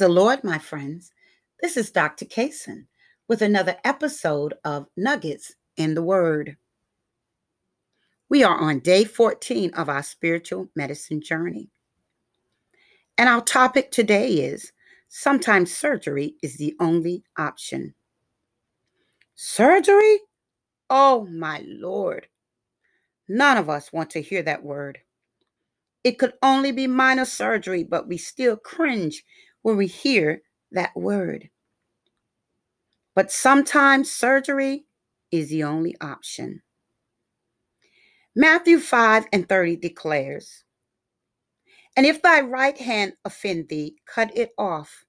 The Lord, my friends. This is Dr. Kaysen with another episode of Nuggets in the Word. We are on day 14 of our spiritual medicine journey. And our topic today is sometimes surgery is the only option. Surgery? Oh, my Lord. None of us want to hear that word. It could only be minor surgery, but we still cringe when we hear that word. But sometimes surgery is the only option. Matthew 5 and 30 declares, And if thy right hand offend thee, cut it off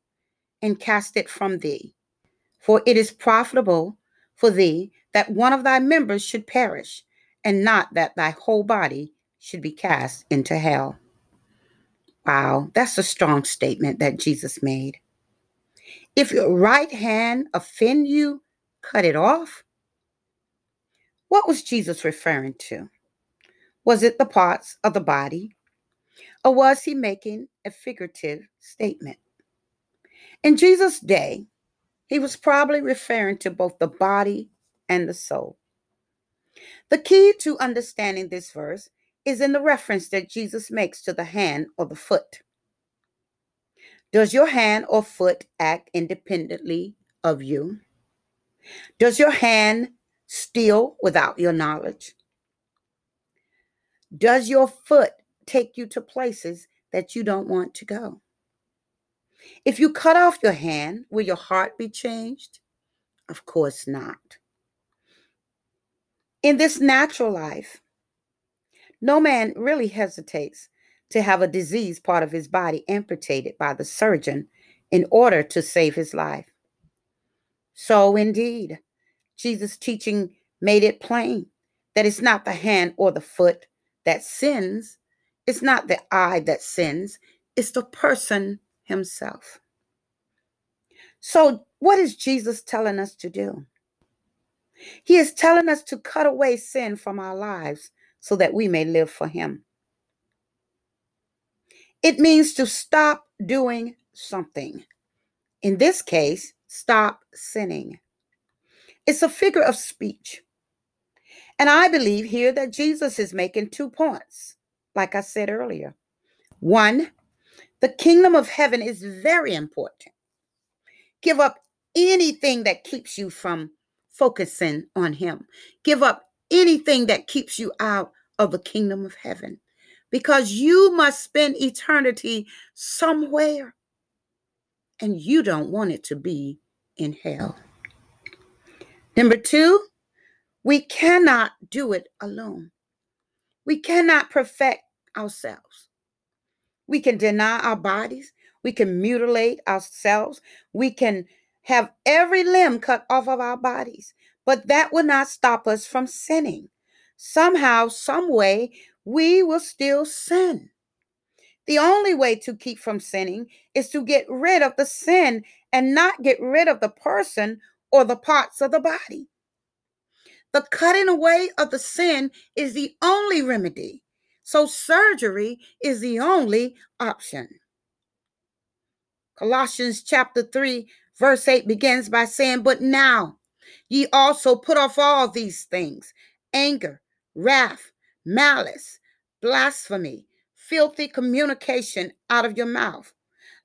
and cast it from thee. For it is profitable for thee that one of thy members should perish, and not that thy whole body should be cast into hell. Wow, that's a strong statement that Jesus made. If your right hand offend you, cut it off. What was Jesus referring to? Was it the parts of the body? Or was he making a figurative statement? In Jesus' day, he was probably referring to both the body and the soul. The key to understanding this verse is in the reference that Jesus makes to the hand or the foot. Does your hand or foot act independently of you? Does your hand steal without your knowledge? Does your foot take you to places that you don't want to go? If you cut off your hand, will your heart be changed? Of course not. In this natural life, no man really hesitates to have a diseased part of his body amputated by the surgeon in order to save his life. So, indeed, Jesus' teaching made it plain that it's not the hand or the foot that sins, it's not the eye that sins, it's the person himself. So, what is Jesus telling us to do? He is telling us to cut away sin from our lives so that we may live for Him. It means to stop doing something. In this case, stop sinning. It's a figure of speech. And I believe here that Jesus is making two points, like I said earlier. One, the kingdom of heaven is very important. Give up anything that keeps you from focusing on Him. Give up anything that keeps you out of the kingdom of heaven because you must spend eternity somewhere and you don't want it to be in hell. Number two, we cannot do it alone. We cannot perfect ourselves. We can deny our bodies. We can mutilate ourselves. We can have every limb cut off of our bodies, but that will not stop us from sinning. Somehow, some way, we will still sin. The only way to keep from sinning is to get rid of the sin and not get rid of the person or the parts of the body. The cutting away of the sin is the only remedy. So surgery is the only option. Colossians chapter 3, verse 8 begins by saying, But now ye also put off all these things anger, wrath, malice, blasphemy, filthy communication out of your mouth.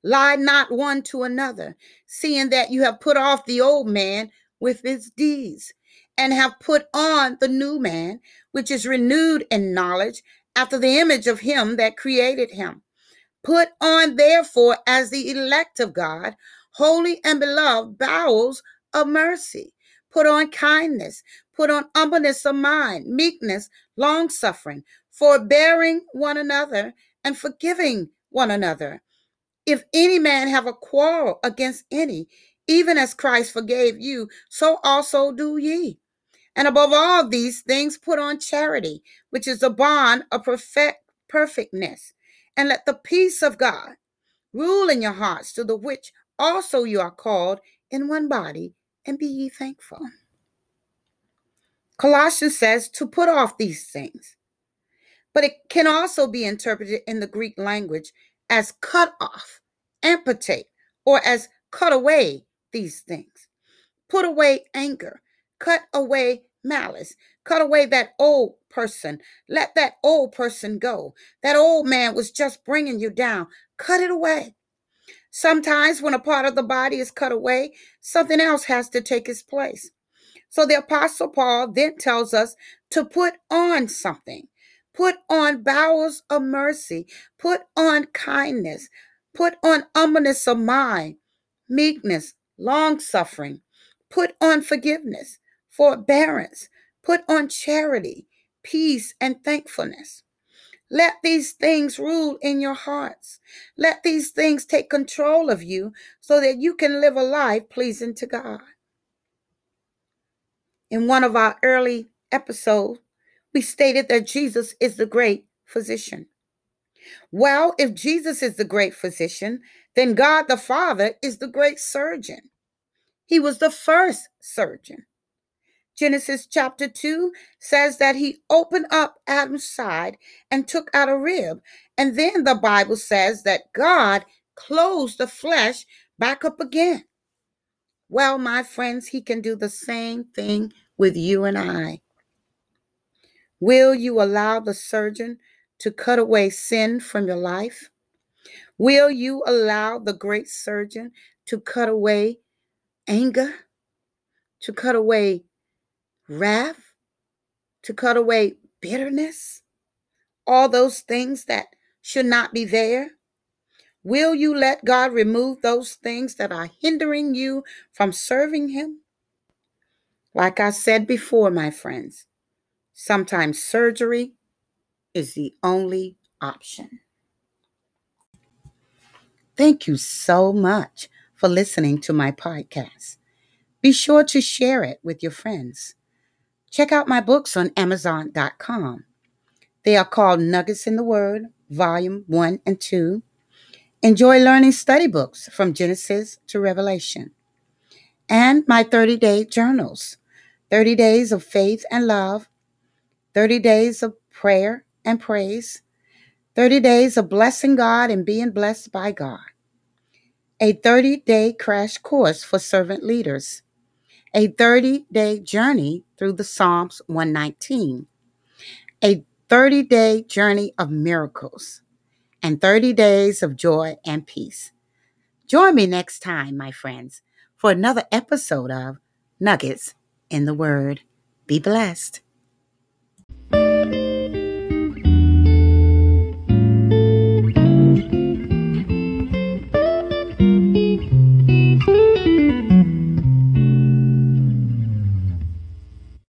Lie not one to another, seeing that you have put off the old man with his deeds, and have put on the new man, which is renewed in knowledge after the image of him that created him. Put on, therefore, as the elect of God, holy and beloved bowels of mercy. Put on kindness, put on humbleness of mind, meekness, long suffering, forbearing one another, and forgiving one another. If any man have a quarrel against any, even as Christ forgave you, so also do ye. And above all these things, put on charity, which is the bond of perfect perfectness. And let the peace of God rule in your hearts, to the which also you are called in one body, and be ye thankful. Colossians says to put off these things, but it can also be interpreted in the Greek language as cut off, amputate, or as cut away these things. Put away anger, cut away malice, cut away that old person. Let that old person go. That old man was just bringing you down. Cut it away. Sometimes, when a part of the body is cut away, something else has to take its place. So the Apostle Paul then tells us to put on something. Put on bowels of mercy. Put on kindness. Put on humbleness of mind, meekness, long suffering. Put on forgiveness, forbearance. Put on charity, peace, and thankfulness. Let these things rule in your hearts. Let these things take control of you so that you can live a life pleasing to God. In one of our early episodes, we stated that Jesus is the great physician. Well, if Jesus is the great physician, then God the Father is the great surgeon. He was the first surgeon. Genesis chapter 2 says that he opened up Adam's side and took out a rib. And then the Bible says that God closed the flesh back up again. Well, my friends, he can do the same thing with you and I. Will you allow the surgeon to cut away sin from your life? Will you allow the great surgeon to cut away anger, to cut away wrath, to cut away bitterness, all those things that should not be there? Will you let God remove those things that are hindering you from serving Him? Like I said before, my friends, sometimes surgery is the only option. Thank you so much for listening to my podcast. Be sure to share it with your friends. Check out my books on Amazon.com. They are called Nuggets in the Word, Volume 1 and 2. Enjoy learning study books from Genesis to Revelation. And my 30 day journals 30 days of faith and love, 30 days of prayer and praise, 30 days of blessing God and being blessed by God, a 30 day crash course for servant leaders a 30 day journey through the Psalms 119, a 30 day journey of miracles, and 30 days of joy and peace. Join me next time, my friends, for another episode of Nuggets in the Word. Be blessed.